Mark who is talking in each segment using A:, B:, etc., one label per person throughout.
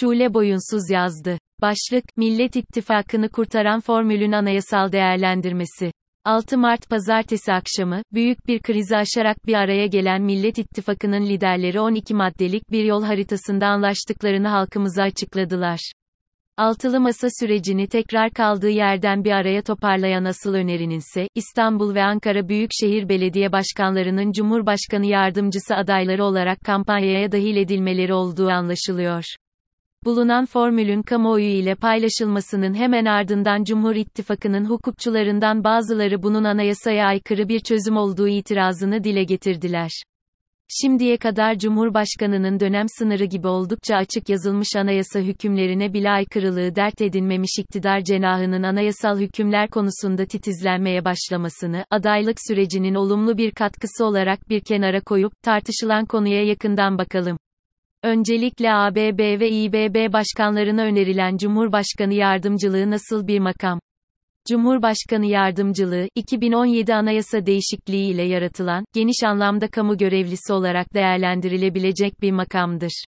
A: Şule Boyunsuz yazdı. Başlık, Millet İttifakı'nı kurtaran formülün anayasal değerlendirmesi. 6 Mart Pazartesi akşamı, büyük bir krizi aşarak bir araya gelen Millet İttifakı'nın liderleri 12 maddelik bir yol haritasında anlaştıklarını halkımıza açıkladılar. Altılı masa sürecini tekrar kaldığı yerden bir araya toparlayan asıl önerininse, İstanbul ve Ankara Büyükşehir Belediye Başkanlarının Cumhurbaşkanı yardımcısı adayları olarak kampanyaya dahil edilmeleri olduğu anlaşılıyor. Bulunan formülün kamuoyu ile paylaşılmasının hemen ardından Cumhur İttifakı'nın hukukçularından bazıları bunun anayasaya aykırı bir çözüm olduğu itirazını dile getirdiler. Şimdiye kadar Cumhurbaşkanının dönem sınırı gibi oldukça açık yazılmış anayasa hükümlerine bile aykırılığı dert edinmemiş iktidar cenahının anayasal hükümler konusunda titizlenmeye başlamasını, adaylık sürecinin olumlu bir katkısı olarak bir kenara koyup, tartışılan konuya yakından bakalım. Öncelikle ABB ve İBB başkanlarına önerilen Cumhurbaşkanı yardımcılığı nasıl bir makam? Cumhurbaşkanı yardımcılığı, 2017 anayasa değişikliği ile yaratılan, geniş anlamda kamu görevlisi olarak değerlendirilebilecek bir makamdır.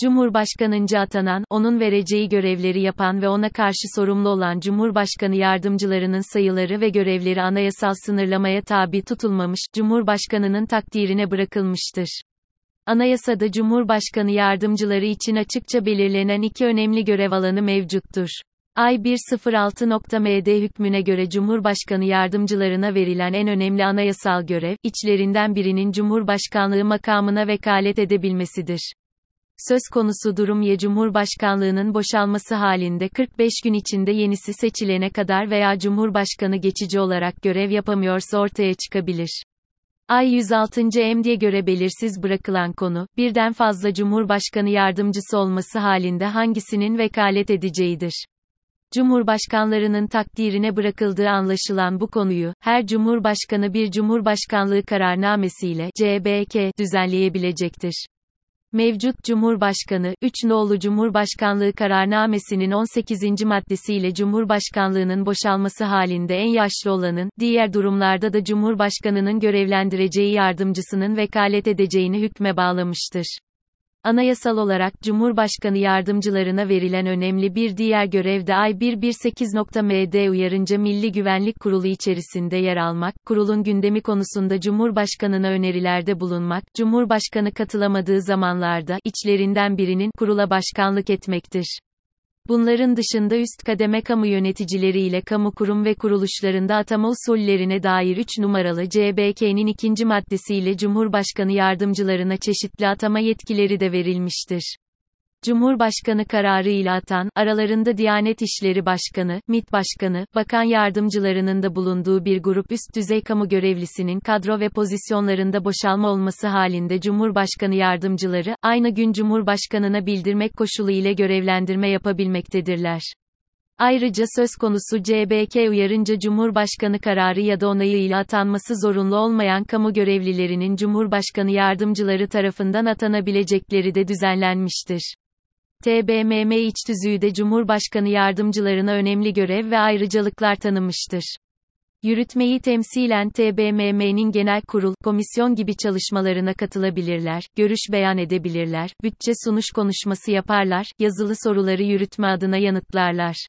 A: Cumhurbaşkanınca atanan, onun vereceği görevleri yapan ve ona karşı sorumlu olan Cumhurbaşkanı yardımcılarının sayıları ve görevleri anayasal sınırlamaya tabi tutulmamış, Cumhurbaşkanının takdirine bırakılmıştır. Anayasada Cumhurbaşkanı yardımcıları için açıkça belirlenen iki önemli görev alanı mevcuttur. I106.md hükmüne göre Cumhurbaşkanı yardımcılarına verilen en önemli anayasal görev, içlerinden birinin Cumhurbaşkanlığı makamına vekalet edebilmesidir. Söz konusu durum ya Cumhurbaşkanlığının boşalması halinde 45 gün içinde yenisi seçilene kadar veya Cumhurbaşkanı geçici olarak görev yapamıyorsa ortaya çıkabilir. Ay 106. emdiye göre belirsiz bırakılan konu, birden fazla Cumhurbaşkanı yardımcısı olması halinde hangisinin vekalet edeceğidir. Cumhurbaşkanlarının takdirine bırakıldığı anlaşılan bu konuyu, her Cumhurbaşkanı bir Cumhurbaşkanlığı kararnamesiyle CBK düzenleyebilecektir. Mevcut Cumhurbaşkanı, 3 nolu Cumhurbaşkanlığı kararnamesinin 18. maddesiyle Cumhurbaşkanlığının boşalması halinde en yaşlı olanın, diğer durumlarda da Cumhurbaşkanının görevlendireceği yardımcısının vekalet edeceğini hükme bağlamıştır. Anayasal olarak Cumhurbaşkanı yardımcılarına verilen önemli bir diğer görev de I118.md uyarınca Milli Güvenlik Kurulu içerisinde yer almak, kurulun gündemi konusunda Cumhurbaşkanına önerilerde bulunmak, Cumhurbaşkanı katılamadığı zamanlarda içlerinden birinin kurula başkanlık etmektir. Bunların dışında üst kademe kamu yöneticileri ile kamu kurum ve kuruluşlarında atama usullerine dair 3 numaralı CBK'nin ikinci maddesiyle Cumhurbaşkanı yardımcılarına çeşitli atama yetkileri de verilmiştir. Cumhurbaşkanı kararı ile atan, aralarında Diyanet İşleri Başkanı, MİT Başkanı, bakan yardımcılarının da bulunduğu bir grup üst düzey kamu görevlisinin kadro ve pozisyonlarında boşalma olması halinde Cumhurbaşkanı yardımcıları, aynı gün Cumhurbaşkanına bildirmek koşulu ile görevlendirme yapabilmektedirler. Ayrıca söz konusu CBK uyarınca Cumhurbaşkanı kararı ya da onayıyla atanması zorunlu olmayan kamu görevlilerinin Cumhurbaşkanı yardımcıları tarafından atanabilecekleri de düzenlenmiştir. TBMM iç tüzüğü Cumhurbaşkanı yardımcılarına önemli görev ve ayrıcalıklar tanımıştır. Yürütmeyi temsilen TBMM'nin genel kurul, komisyon gibi çalışmalarına katılabilirler, görüş beyan edebilirler, bütçe sunuş konuşması yaparlar, yazılı soruları yürütme adına yanıtlarlar.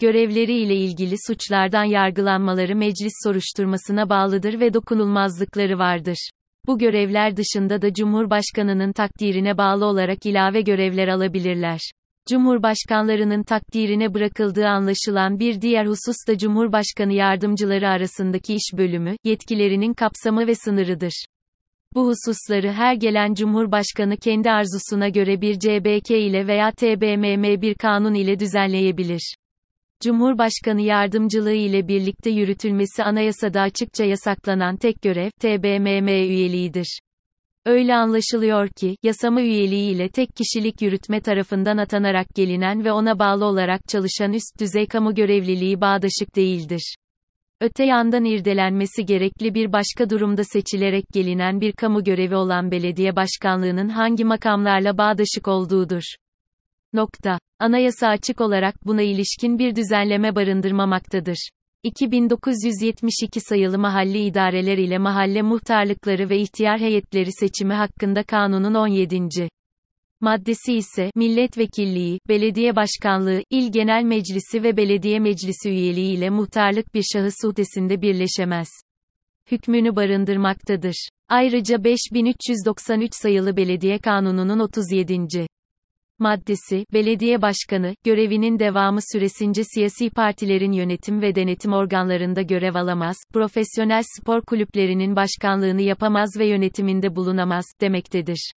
A: Görevleri ile ilgili suçlardan yargılanmaları meclis soruşturmasına bağlıdır ve dokunulmazlıkları vardır. Bu görevler dışında da Cumhurbaşkanının takdirine bağlı olarak ilave görevler alabilirler. Cumhurbaşkanlarının takdirine bırakıldığı anlaşılan bir diğer husus da Cumhurbaşkanı yardımcıları arasındaki iş bölümü, yetkilerinin kapsamı ve sınırıdır. Bu hususları her gelen Cumhurbaşkanı kendi arzusuna göre bir CBK ile veya TBMM bir kanun ile düzenleyebilir. Cumhurbaşkanı yardımcılığı ile birlikte yürütülmesi anayasada açıkça yasaklanan tek görev, TBMM üyeliğidir. Öyle anlaşılıyor ki, yasama üyeliği ile tek kişilik yürütme tarafından atanarak gelinen ve ona bağlı olarak çalışan üst düzey kamu görevliliği bağdaşık değildir. Öte yandan irdelenmesi gerekli bir başka durumda seçilerek gelinen bir kamu görevi olan belediye başkanlığının hangi makamlarla bağdaşık olduğudur. Nokta. Anayasa açık olarak buna ilişkin bir düzenleme barındırmamaktadır. 2972 sayılı mahalli idareler ile mahalle muhtarlıkları ve ihtiyar heyetleri seçimi hakkında kanunun 17. Maddesi ise, milletvekilliği, belediye başkanlığı, il genel meclisi ve belediye meclisi üyeliği ile muhtarlık bir şahıs uhdesinde birleşemez. Hükmünü barındırmaktadır. Ayrıca 5393 sayılı Belediye Kanunu'nun 37 maddesi, belediye başkanı, görevinin devamı süresince siyasi partilerin yönetim ve denetim organlarında görev alamaz, profesyonel spor kulüplerinin başkanlığını yapamaz ve yönetiminde bulunamaz, demektedir.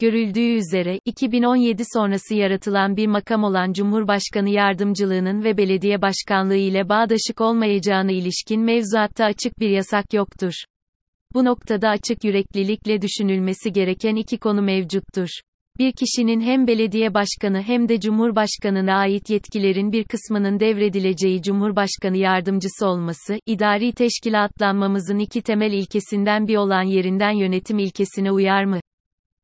A: Görüldüğü üzere, 2017 sonrası yaratılan bir makam olan Cumhurbaşkanı yardımcılığının ve belediye başkanlığı ile bağdaşık olmayacağına ilişkin mevzuatta açık bir yasak yoktur. Bu noktada açık yüreklilikle düşünülmesi gereken iki konu mevcuttur. Bir kişinin hem belediye başkanı hem de cumhurbaşkanına ait yetkilerin bir kısmının devredileceği cumhurbaşkanı yardımcısı olması, idari teşkilatlanmamızın iki temel ilkesinden bir olan yerinden yönetim ilkesine uyar mı?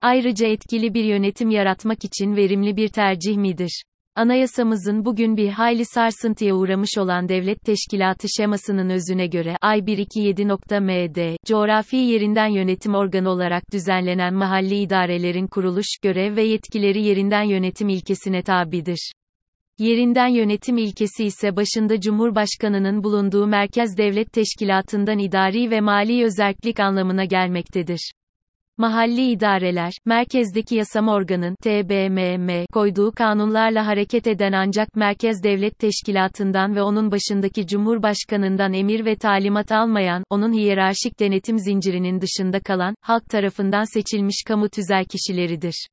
A: Ayrıca etkili bir yönetim yaratmak için verimli bir tercih midir? Anayasamızın bugün bir hayli sarsıntıya uğramış olan devlet teşkilatı şemasının özüne göre I127.md, coğrafi yerinden yönetim organı olarak düzenlenen mahalli idarelerin kuruluş, görev ve yetkileri yerinden yönetim ilkesine tabidir. Yerinden yönetim ilkesi ise başında Cumhurbaşkanının bulunduğu merkez devlet teşkilatından idari ve mali özellik anlamına gelmektedir. Mahalli idareler, merkezdeki yasama organın TBMM koyduğu kanunlarla hareket eden ancak merkez devlet teşkilatından ve onun başındaki cumhurbaşkanından emir ve talimat almayan, onun hiyerarşik denetim zincirinin dışında kalan, halk tarafından seçilmiş kamu tüzel kişileridir.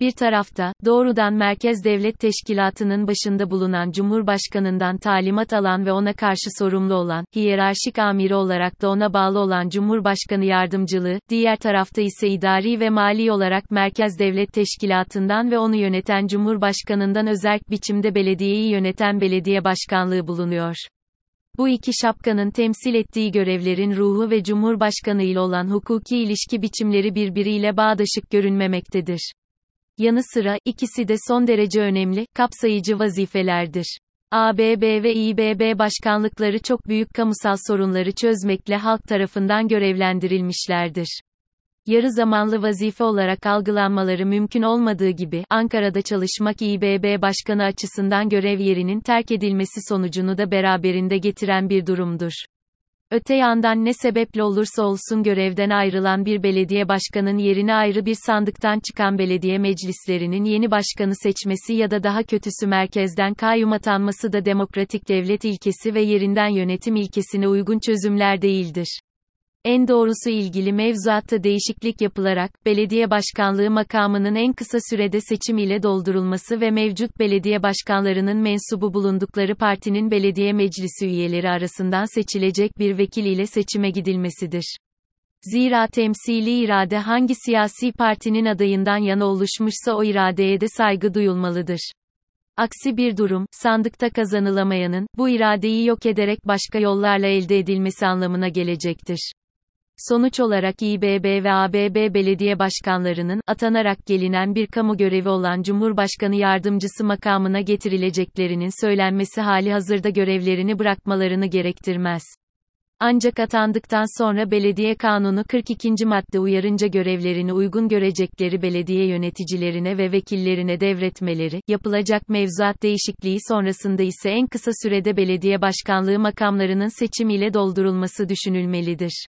A: Bir tarafta, doğrudan Merkez Devlet Teşkilatı'nın başında bulunan Cumhurbaşkanından talimat alan ve ona karşı sorumlu olan, hiyerarşik amiri olarak da ona bağlı olan Cumhurbaşkanı yardımcılığı, diğer tarafta ise idari ve mali olarak Merkez Devlet Teşkilatı'ndan ve onu yöneten Cumhurbaşkanından özel biçimde belediyeyi yöneten belediye başkanlığı bulunuyor. Bu iki şapkanın temsil ettiği görevlerin ruhu ve Cumhurbaşkanı ile olan hukuki ilişki biçimleri birbiriyle bağdaşık görünmemektedir. Yanı sıra, ikisi de son derece önemli, kapsayıcı vazifelerdir. ABB ve İBB başkanlıkları çok büyük kamusal sorunları çözmekle halk tarafından görevlendirilmişlerdir. Yarı zamanlı vazife olarak algılanmaları mümkün olmadığı gibi, Ankara'da çalışmak İBB başkanı açısından görev yerinin terk edilmesi sonucunu da beraberinde getiren bir durumdur. Öte yandan ne sebeple olursa olsun görevden ayrılan bir belediye başkanının yerine ayrı bir sandıktan çıkan belediye meclislerinin yeni başkanı seçmesi ya da daha kötüsü merkezden kayyum atanması da demokratik devlet ilkesi ve yerinden yönetim ilkesine uygun çözümler değildir. En doğrusu ilgili mevzuatta değişiklik yapılarak, belediye başkanlığı makamının en kısa sürede seçim ile doldurulması ve mevcut belediye başkanlarının mensubu bulundukları partinin belediye meclisi üyeleri arasından seçilecek bir vekil ile seçime gidilmesidir. Zira temsili irade hangi siyasi partinin adayından yana oluşmuşsa o iradeye de saygı duyulmalıdır. Aksi bir durum, sandıkta kazanılamayanın, bu iradeyi yok ederek başka yollarla elde edilmesi anlamına gelecektir. Sonuç olarak İBB ve ABB belediye başkanlarının, atanarak gelinen bir kamu görevi olan Cumhurbaşkanı yardımcısı makamına getirileceklerinin söylenmesi hali hazırda görevlerini bırakmalarını gerektirmez. Ancak atandıktan sonra belediye kanunu 42. madde uyarınca görevlerini uygun görecekleri belediye yöneticilerine ve vekillerine devretmeleri, yapılacak mevzuat değişikliği sonrasında ise en kısa sürede belediye başkanlığı makamlarının seçimiyle doldurulması düşünülmelidir.